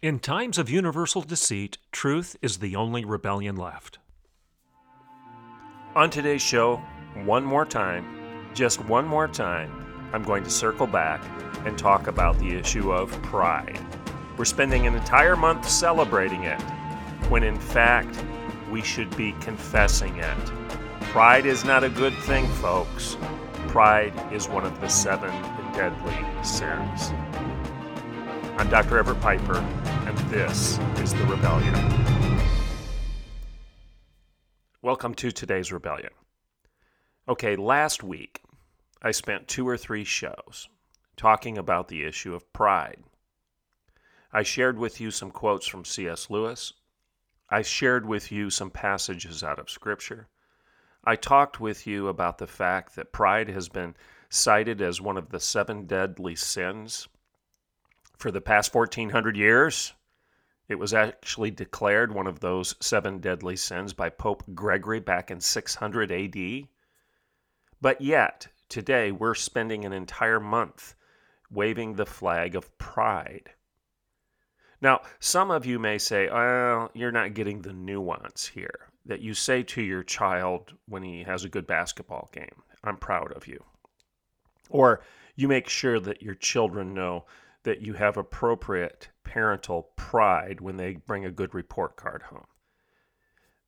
In times of universal deceit, truth is the only rebellion left. On today's show, one more time, just one more time, I'm going to circle back and talk about the issue of pride. We're spending an entire month celebrating it, when in fact, we should be confessing it. Pride is not a good thing, folks. Pride is one of the seven deadly sins. I'm Dr. Everett Piper, and this is The Rebellion. Welcome to today's Rebellion. Okay, last week I spent two or three shows talking about the issue of pride. I shared with you some quotes from C.S. Lewis. I shared with you some passages out of Scripture. I talked with you about the fact that pride has been cited as one of the seven deadly sins for the past 1400 years. It was actually declared one of those seven deadly sins by Pope Gregory back in 600 AD. But yet, today we're spending an entire month waving the flag of pride. Now, some of you may say, well, you're not getting the nuance here that you say to your child when he has a good basketball game, I'm proud of you. Or you make sure that your children know that you have appropriate parental pride when they bring a good report card home.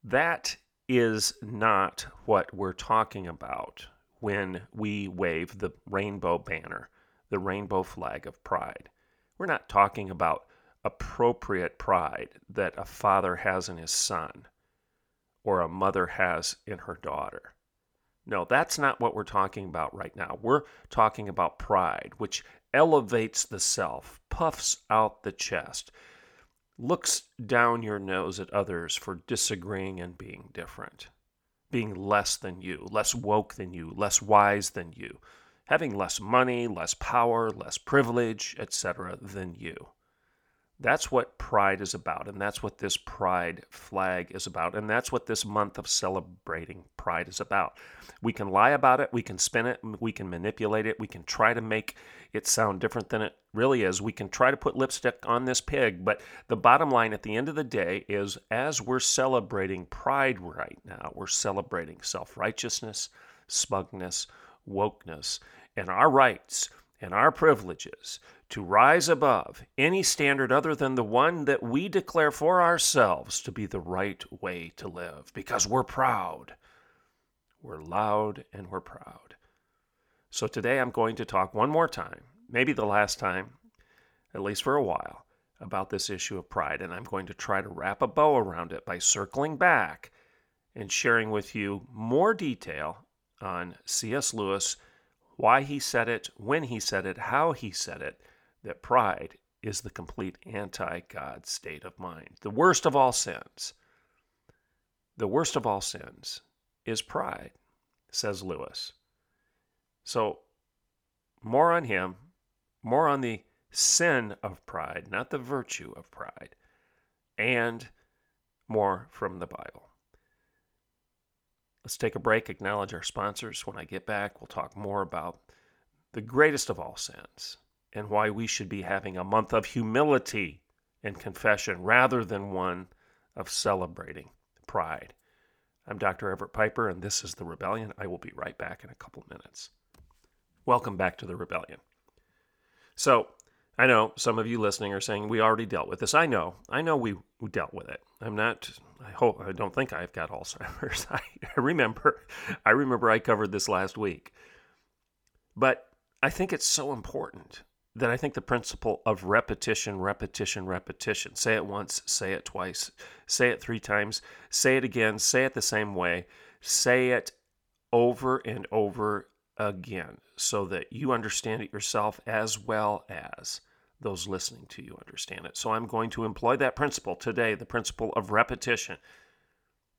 That is not what we're talking about when we wave the rainbow banner, the rainbow flag of pride. We're not talking about appropriate pride that a father has in his son or a mother has in her daughter. No, that's not what we're talking about right now. We're talking about pride, which elevates the self, puffs out the chest, looks down your nose at others for disagreeing and being different, being less than you, less woke than you, less wise than you, having less money, less power, less privilege, etc., than you. That's what pride is about, and that's what this pride flag is about, and that's what this month of celebrating pride is about. We can lie about it, we can spin it, we can manipulate it, we can try to make it sound different than it really is. We can try to put lipstick on this pig, but the bottom line at the end of the day is as we're celebrating pride right now, we're celebrating self righteousness, smugness, wokeness, and our rights and our privileges to rise above any standard other than the one that we declare for ourselves to be the right way to live because we're proud. We're loud and we're proud. So today I'm going to talk one more time, maybe the last time, at least for a while, about this issue of pride. And I'm going to try to wrap a bow around it by circling back and sharing with you more detail on C.S. Lewis, why he said it, when he said it, how he said it that pride is the complete anti God state of mind. The worst of all sins. The worst of all sins is pride, says Lewis. So, more on him, more on the sin of pride, not the virtue of pride, and more from the Bible. Let's take a break, acknowledge our sponsors. When I get back, we'll talk more about the greatest of all sins, and why we should be having a month of humility and confession rather than one of celebrating pride. I'm Dr. Everett Piper, and this is The Rebellion. I will be right back in a couple minutes. Welcome back to The Rebellion. So, I know some of you listening are saying we already dealt with this. I know. I know we, dealt with it. I'm not I hope I don't think I've got Alzheimer's. I, I remember I remember I covered this last week. But I think it's so important that I think the principle of repetition, repetition, repetition say it once, say it twice, say it three times, say it again, say it the same way, say it over and over again so that you understand it yourself as well as those listening to you understand it. So I'm going to employ that principle today, the principle of repetition.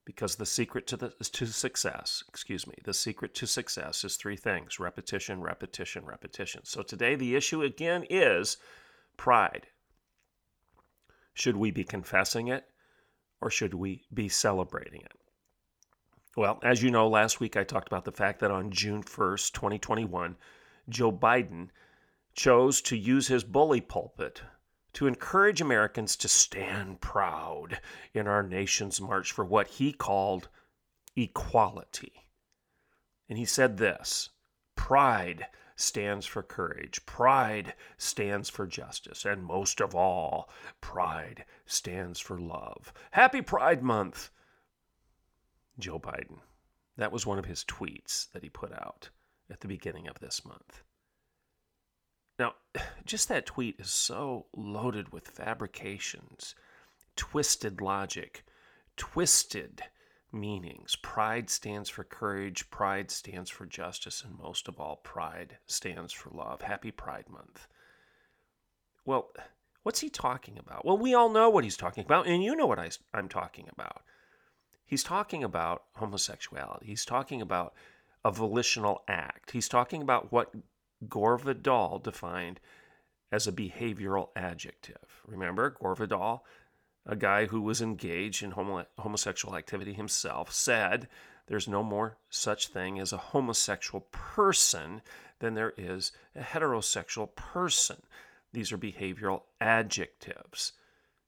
Because the secret to the to success, excuse me, the secret to success is three things: repetition, repetition, repetition. So today the issue again is pride. Should we be confessing it or should we be celebrating it? Well, as you know, last week I talked about the fact that on June 1st, 2021, Joe Biden chose to use his bully pulpit to encourage Americans to stand proud in our nation's march for what he called equality. And he said this Pride stands for courage, pride stands for justice, and most of all, pride stands for love. Happy Pride Month, Joe Biden. That was one of his tweets that he put out at the beginning of this month. Now, just that tweet is so loaded with fabrications, twisted logic, twisted meanings. Pride stands for courage, pride stands for justice, and most of all, pride stands for love. Happy Pride Month. Well, what's he talking about? Well, we all know what he's talking about, and you know what I, am talking about. He's talking about homosexuality. He's talking about a volitional act. He's talking about what Gore Vidal defined as a behavioral adjective. Remember, Gore Vidal, a guy who was engaged in homo- homosexual activity himself, said there's no more such thing as a homosexual person than there is a heterosexual person. These are behavioral adjectives.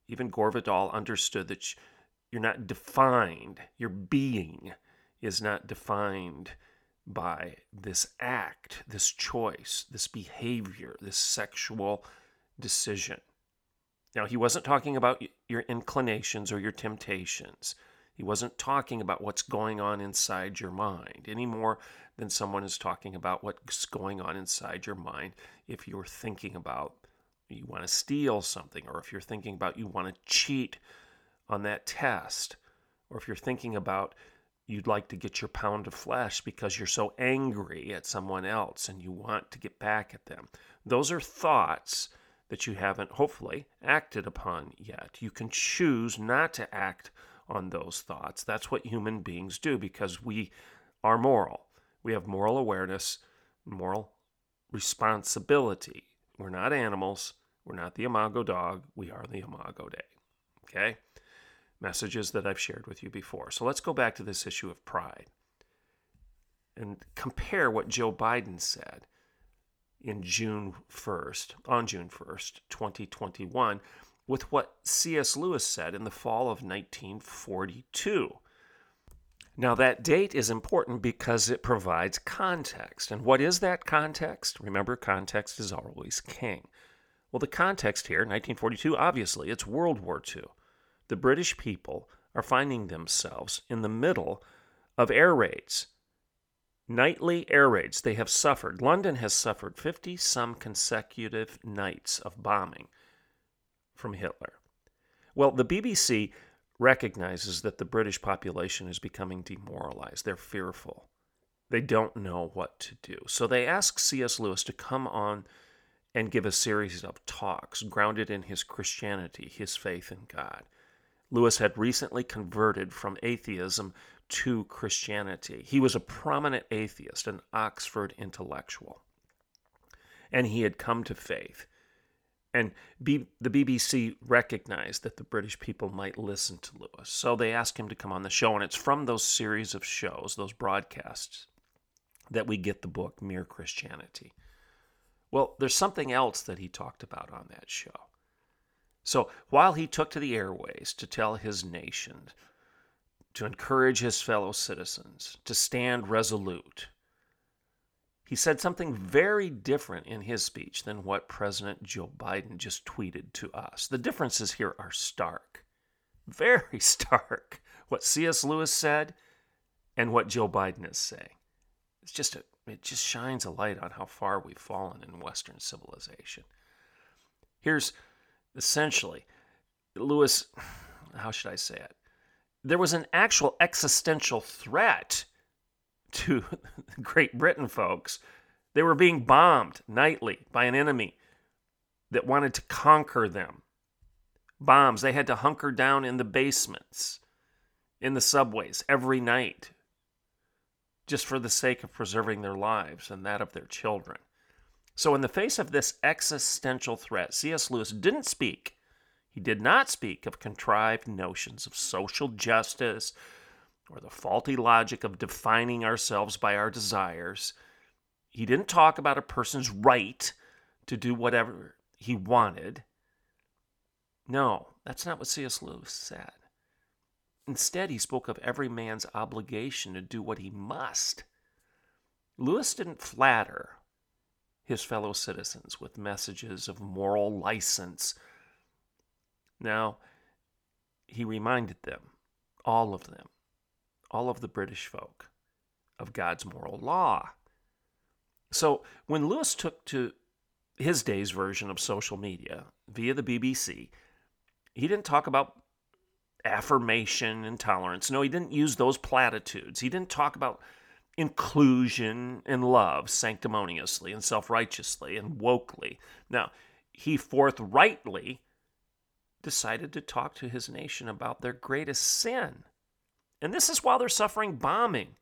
Even Gore Vidal understood that you're not defined, your being is not defined by this act, this choice, this behavior, this sexual decision. Now, he wasn't talking about your inclinations or your temptations. He wasn't talking about what's going on inside your mind any more than someone is talking about what's going on inside your mind if you're thinking about you want to steal something, or if you're thinking about you want to cheat on that test, or if you're thinking about you'd like to get your pound of flesh because you're so angry at someone else and you want to get back at them. Those are thoughts that you haven't, hopefully, acted upon yet. You can choose not to act on those thoughts. That's what human beings do because we are moral. We have moral awareness, moral responsibility. We're not animals. We're not the imago dog. We are the imago Dei. Okay? Messages that I've shared with you before. So let's go back to this issue of pride and compare what Joe Biden said in June 1st, on June 1st, 2021, with what C.S. Lewis said in the fall of 1942. Now, that date is important because it provides context. And what is that context? Remember, context is always king. Well, the context here, 1942, obviously, it's World War II the British people are finding themselves in the middle of air raids. Nightly air raids they have suffered. London has suffered 50 some consecutive nights of bombing from Hitler. Well, the BBC recognizes that the British population is becoming demoralized. They're fearful. They don't know what to do. So they ask C.S. Lewis to come on and give a series of talks grounded in his Christianity, his faith in God. Lewis had recently converted from atheism to Christianity. He was a prominent atheist, an Oxford intellectual, and he had come to faith. And B- the BBC recognized that the British people might listen to Lewis. So they asked him to come on the show. And it's from those series of shows, those broadcasts, that we get the book Mere Christianity. Well, there's something else that he talked about on that show. So while he took to the airways to tell his nation, to encourage his fellow citizens, to stand resolute, he said something very different in his speech than what President Joe Biden just tweeted to us. The differences here are stark, very stark. What C.S. Lewis said and what Joe Biden is saying. It's just a, it just shines a light on how far we've fallen in Western civilization. Here's essentially, Lewis, how should I say it? There was an actual existential threat to Great Britain, folks. They were being bombed nightly by an enemy that wanted to conquer them. Bombs, they had to hunker down in the basements, in the subways every night, just for the sake of preserving their lives and that of their children. So, in the face of this existential threat, C.S. Lewis didn't speak. He did not speak of contrived notions of social justice or the faulty logic of defining ourselves by our desires. He didn't talk about a person's right to do whatever he wanted. No, that's not what C.S. Lewis said. Instead, he spoke of every man's obligation to do what he must. Lewis didn't flatter his fellow citizens with messages of moral license. Now, he reminded them, all of them, all of the British folk, of God's moral law. So when Lewis took to his day's version of social media via the BBC, he didn't talk about affirmation and tolerance. No, he didn't use those platitudes. He didn't talk about inclusion and love sanctimoniously and self righteously and wokely. Now, he forthrightly decided to talk to his nation about their greatest sin. And this is while they're suffering bombing.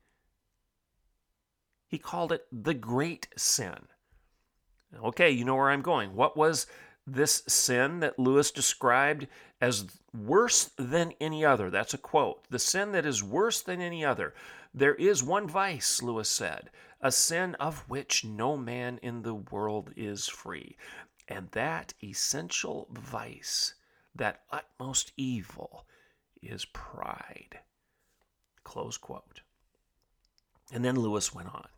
He called it the great sin. Okay, you know where I'm going. What was this sin that Lewis described as worse than any other? That's a quote. The sin that is worse than any other. There is one vice, Lewis said, a sin of which no man in the world is free. And that essential vice, that utmost evil, is pride. Close quote. And then Lewis went on.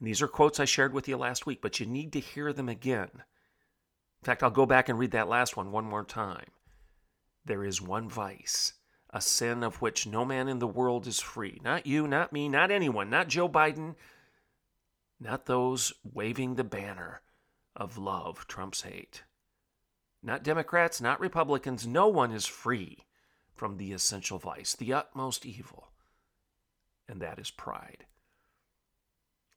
And these are quotes I shared with you last week, but you need to hear them again. In fact, I'll go back and read that last one one more time. There is one vice, a sin of which no man in the world is free. Not you, not me, not anyone, not Joe Biden, not those waving the banner of love trumps hate. Not Democrats, not Republicans. No one is free from the essential vice, the utmost evil, and that is pride.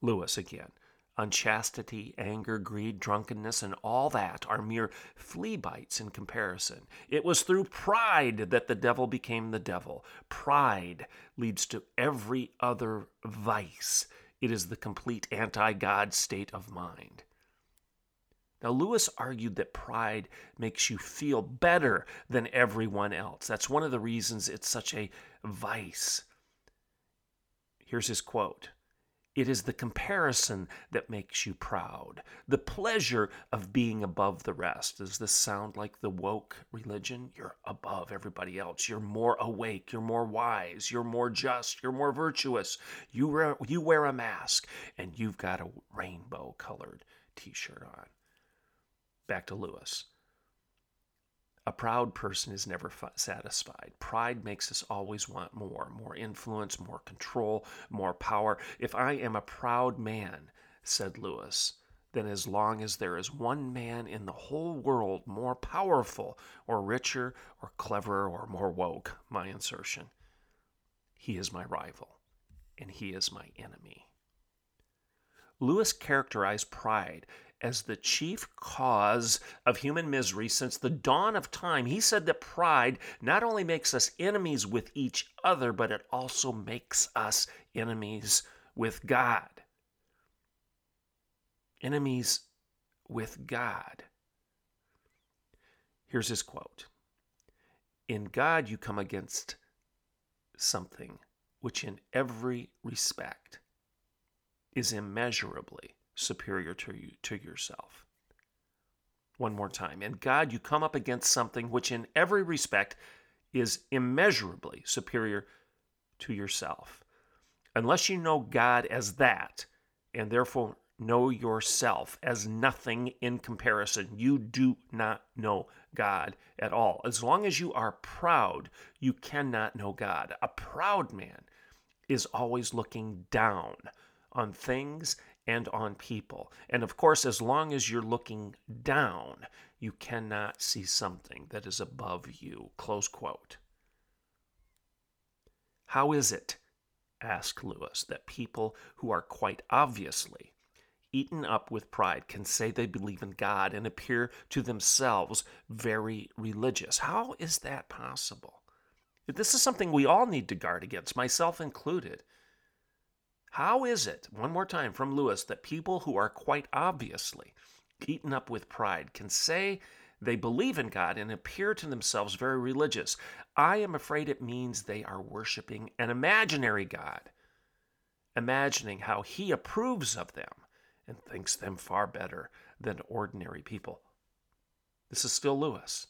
Lewis again. Unchastity, anger, greed, drunkenness, and all that are mere flea bites in comparison. It was through pride that the devil became the devil. Pride leads to every other vice. It is the complete anti God state of mind. Now, Lewis argued that pride makes you feel better than everyone else. That's one of the reasons it's such a vice. Here's his quote it is the comparison that makes you proud, the pleasure of being above the rest. Does this sound like the woke religion? You're above everybody else. You're more awake. You're more wise. You're more just. You're more virtuous. You wear, you wear a mask and you've got a rainbow colored t shirt on. Back to Lewis. A proud person is never satisfied. Pride makes us always want more more influence, more control, more power. If I am a proud man, said Lewis, then as long as there is one man in the whole world more powerful or richer or cleverer or more woke, my insertion, he is my rival and he is my enemy. Lewis characterized pride as the chief cause of human misery since the dawn of time. He said that pride not only makes us enemies with each other, but it also makes us enemies with God. Enemies with God. Here's his quote In God, you come against something which, in every respect, is immeasurably superior to you to yourself. One more time. In God, you come up against something which, in every respect, is immeasurably superior to yourself. Unless you know God as that, and therefore know yourself as nothing in comparison, you do not know God at all. As long as you are proud, you cannot know God. A proud man is always looking down on things and on people. And of course, as long as you're looking down, you cannot see something that is above you. Close quote. How is it, asked Lewis, that people who are quite obviously eaten up with pride, can say they believe in God and appear to themselves very religious. How is that possible? This is something we all need to guard against, myself included. How is it, one more time from Lewis, that people who are quite obviously eaten up with pride can say they believe in God and appear to themselves very religious? I am afraid it means they are worshiping an imaginary God, imagining how He approves of them and thinks them far better than ordinary people. This is still Lewis.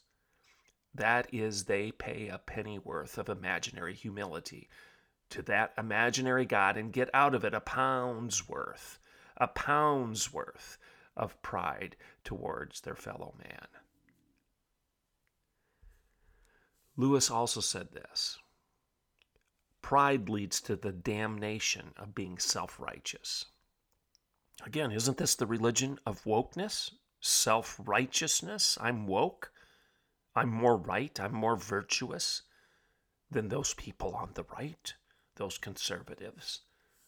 That is, they pay a pennyworth of imaginary humility to that imaginary God and get out of it a pound's worth, a pound's worth of pride towards their fellow man. Lewis also said this Pride leads to the damnation of being self righteous. Again, isn't this the religion of wokeness? Self righteousness? I'm woke. I'm more right. I'm more virtuous than those people on the right those conservatives,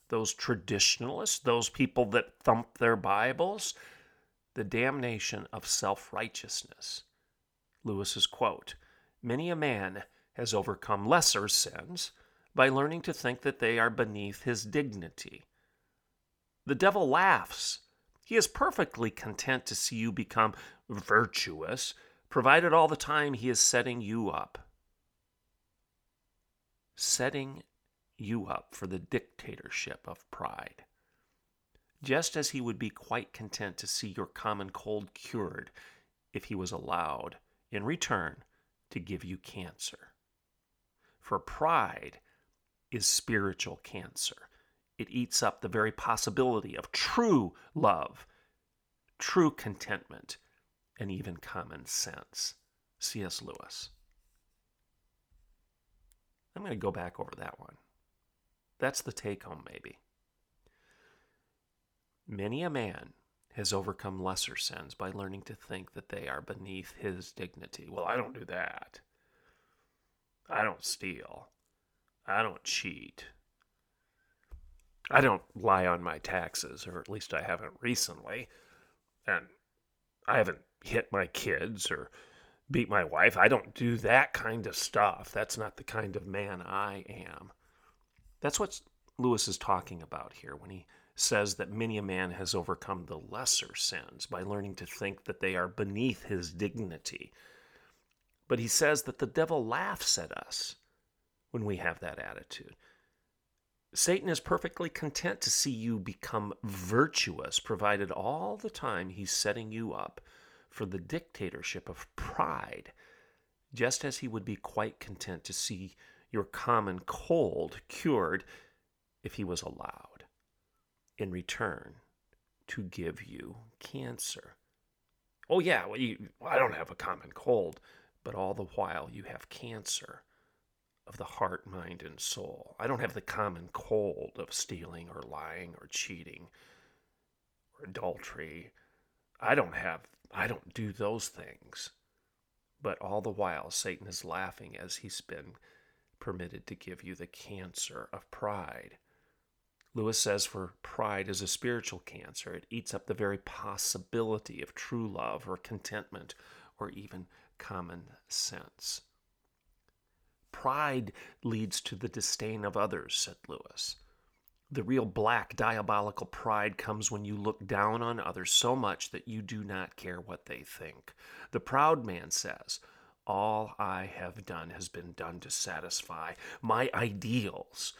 those traditionalists, those people that thump their Bibles, the damnation of self righteousness. Lewis's quote Many a man has overcome lesser sins by learning to think that they are beneath his dignity. The devil laughs. He is perfectly content to see you become virtuous, provided all the time he is setting you up. Setting you up for the dictatorship of pride. Just as he would be quite content to see your common cold cured if he was allowed, in return, to give you cancer. For pride is spiritual cancer. It eats up the very possibility of true love, true contentment, and even common sense. C.S. Lewis. I'm going to go back over that one. That's the take home, maybe. Many a man has overcome lesser sins by learning to think that they are beneath his dignity. Well, I don't do that. I don't steal. I don't cheat. I don't lie on my taxes, or at least I haven't recently. And I haven't hit my kids or beat my wife. I don't do that kind of stuff. That's not the kind of man I am. That's what Lewis is talking about here when he says that many a man has overcome the lesser sins by learning to think that they are beneath his dignity. But he says that the devil laughs at us when we have that attitude. Satan is perfectly content to see you become virtuous, provided all the time he's setting you up for the dictatorship of pride, just as he would be quite content to see your common cold cured if he was allowed in return to give you cancer. Oh, yeah, well, you, I don't have a common cold, but all the while you have cancer of the heart, mind, and soul. I don't have the common cold of stealing or lying or cheating or adultery. I don't have, I don't do those things. But all the while, Satan is laughing as he's been permitted to give you the cancer of pride. Lewis says for pride is a spiritual cancer. It eats up the very possibility of true love or contentment or even common sense. Pride leads to the disdain of others, said Lewis. The real black diabolical pride comes when you look down on others so much that you do not care what they think. The proud man says, all I have done has been done to satisfy my ideals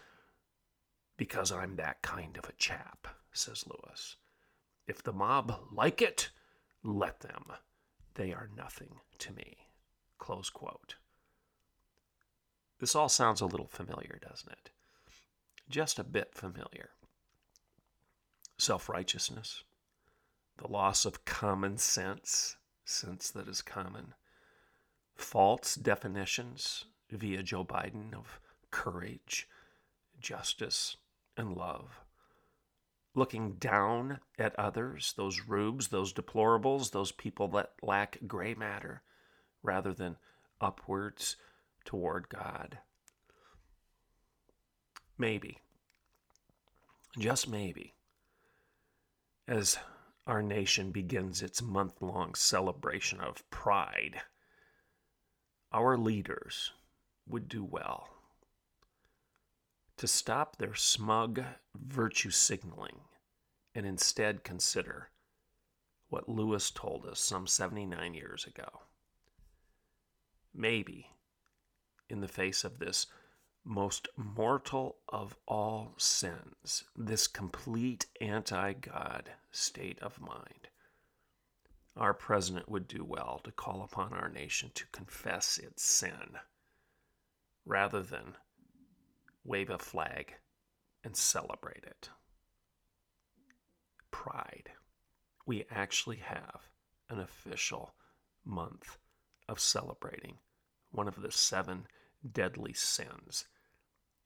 because I'm that kind of a chap, says Lewis. If the mob like it, let them. They are nothing to me. Close quote. This all sounds a little familiar, doesn't it? Just a bit familiar. Self righteousness, the loss of common sense, sense that is common, false definitions via Joe Biden of courage, justice, and love. Looking down at others, those rubes, those deplorables, those people that lack gray matter, rather than upwards toward God. Maybe, just maybe, as our nation begins its month long celebration of pride, our leaders would do well to stop their smug virtue signaling and instead consider what Lewis told us some 79 years ago. Maybe, in the face of this most mortal of all sins, this complete anti God state of mind, our president would do well to call upon our nation to confess its sin rather than wave a flag and celebrate it. Pride. We actually have an official month of celebrating one of the seven deadly sins.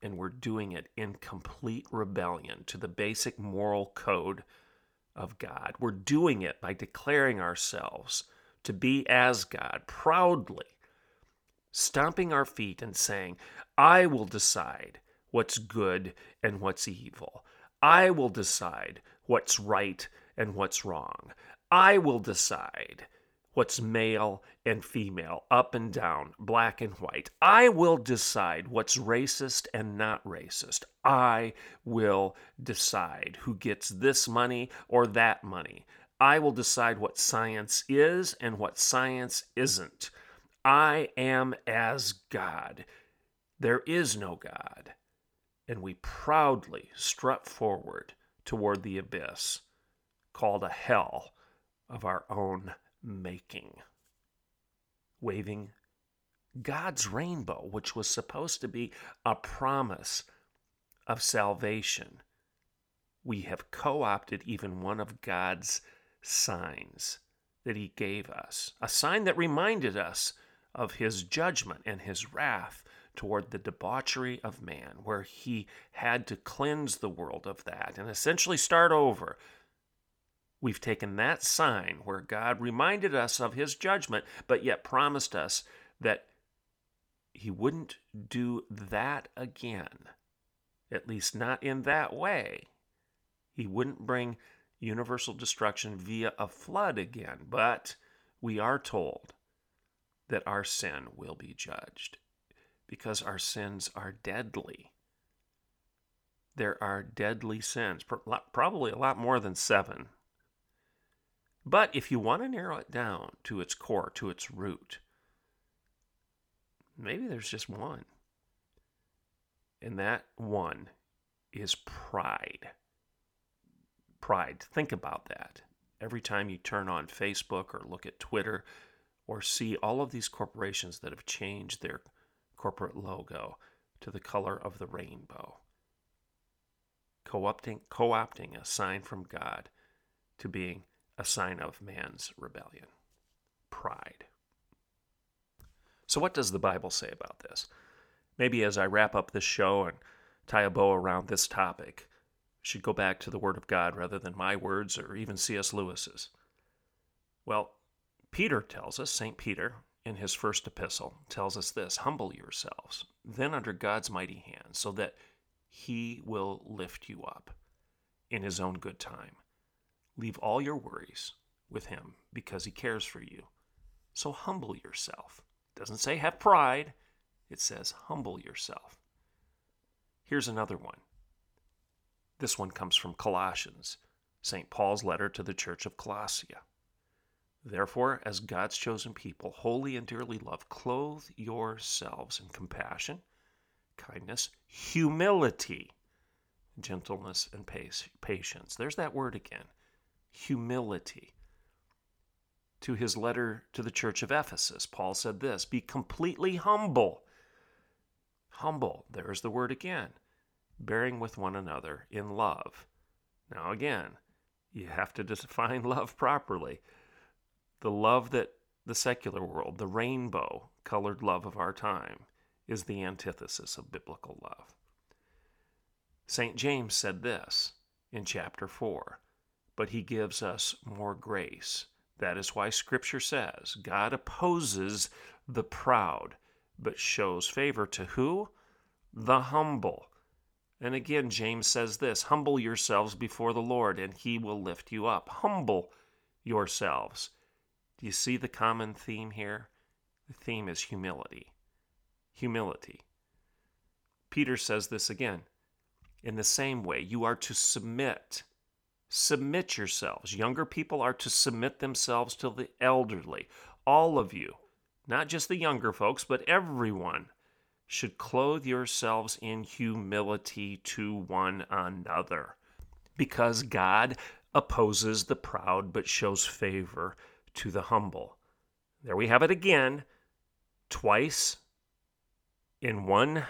And we're doing it in complete rebellion to the basic moral code of God. We're doing it by declaring ourselves to be as God proudly, stomping our feet and saying, I will decide what's good and what's evil. I will decide what's right and what's wrong. I will decide what's male and female, up and down, black and white. I will decide what's racist and not racist. I will decide who gets this money or that money. I will decide what science is and what science isn't. I am as God. There is no God. And we proudly strut forward toward the abyss called a hell of our own making, waving God's rainbow, which was supposed to be a promise of salvation. We have co opted even one of God's signs that He gave us, a sign that reminded us of His judgment and His wrath toward the debauchery of man, where He had to cleanse the world of that and essentially start over We've taken that sign where God reminded us of his judgment, but yet promised us that he wouldn't do that again, at least not in that way. He wouldn't bring universal destruction via a flood again, but we are told that our sin will be judged because our sins are deadly. There are deadly sins, probably a lot more than seven. But if you want to narrow it down to its core, to its root, maybe there's just one. And that one is pride. Pride. Think about that. Every time you turn on Facebook or look at Twitter or see all of these corporations that have changed their corporate logo to the color of the rainbow, co-opting, co-opting a sign from God to being a sign of man's rebellion pride. So, what does the Bible say about this? Maybe as I wrap up this show and tie a bow around this topic, should go back to the Word of God rather than my words or even C.S. Lewis's. Well, Peter tells us, St. Peter, in his first epistle, tells us this Humble yourselves, then under God's mighty hand, so that he will lift you up in his own good time. Leave all your worries with Him because He cares for you. So humble yourself. It doesn't say have pride, it says humble yourself. Here's another one. This one comes from Colossians, St. Paul's letter to the church of Colossia. Therefore, as God's chosen people, holy and dearly loved, clothe yourselves in compassion, kindness, humility, gentleness, and patience. There's that word again humility. To his letter to the church of Ephesus, Paul said this Be completely humble. Humble, there's the word again, bearing with one another in love. Now, again, you have to define love properly. The love that the secular world, the rainbow colored love of our time, is the antithesis of biblical love. St. James said this in chapter 4 but he gives us more grace. That is why Scripture says God opposes the proud, but shows favor to who? The humble. And again, James says this Humble yourselves before the Lord, and he will lift you up. Humble yourselves. Do you see the common theme here? The theme is humility. Humility. Peter says this again. In the same way, you are to submit. Submit yourselves. Younger people are to submit themselves to the elderly. All of you, not just the younger folks, but everyone should clothe yourselves in humility to one another. Because God opposes the proud but shows favor to the humble. There we have it again, twice in one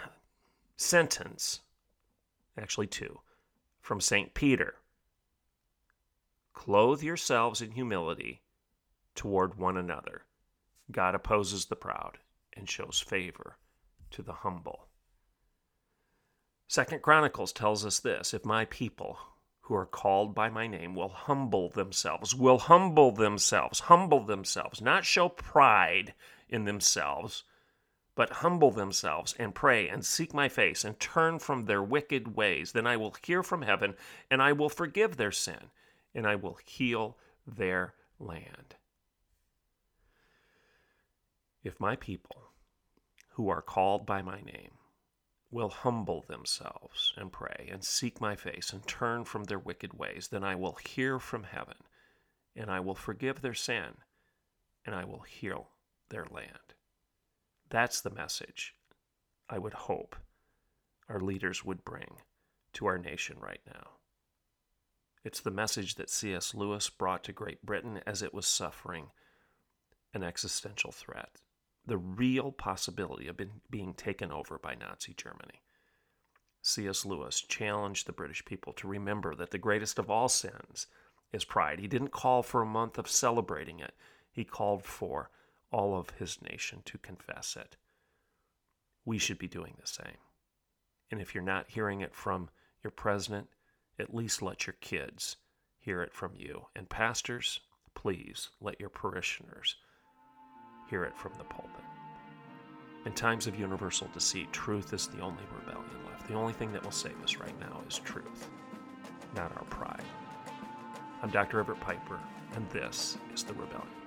sentence, actually two, from St. Peter. Clothe yourselves in humility toward one another. God opposes the proud and shows favor to the humble. Second Chronicles tells us this if my people who are called by my name will humble themselves, will humble themselves, humble themselves, not show pride in themselves, but humble themselves and pray and seek my face and turn from their wicked ways, then I will hear from heaven and I will forgive their sin and I will heal their land. If my people who are called by my name will humble themselves and pray and seek my face and turn from their wicked ways, then I will hear from heaven and I will forgive their sin and I will heal their land. That's the message I would hope our leaders would bring to our nation right now. It's the message that C.S. Lewis brought to Great Britain as it was suffering an existential threat the real possibility of being taken over by Nazi Germany. C.S. Lewis challenged the British people to remember that the greatest of all sins is pride. He didn't call for a month of celebrating it, he called for all of his nation to confess it. We should be doing the same. And if you're not hearing it from your president, at least let your kids hear it from you. And pastors, please let your parishioners hear it from the pulpit. In times of universal deceit, truth is the only rebellion left. The only thing that will save us right now is truth, not our pride. I'm Dr. Everett Piper, and this is The Rebellion.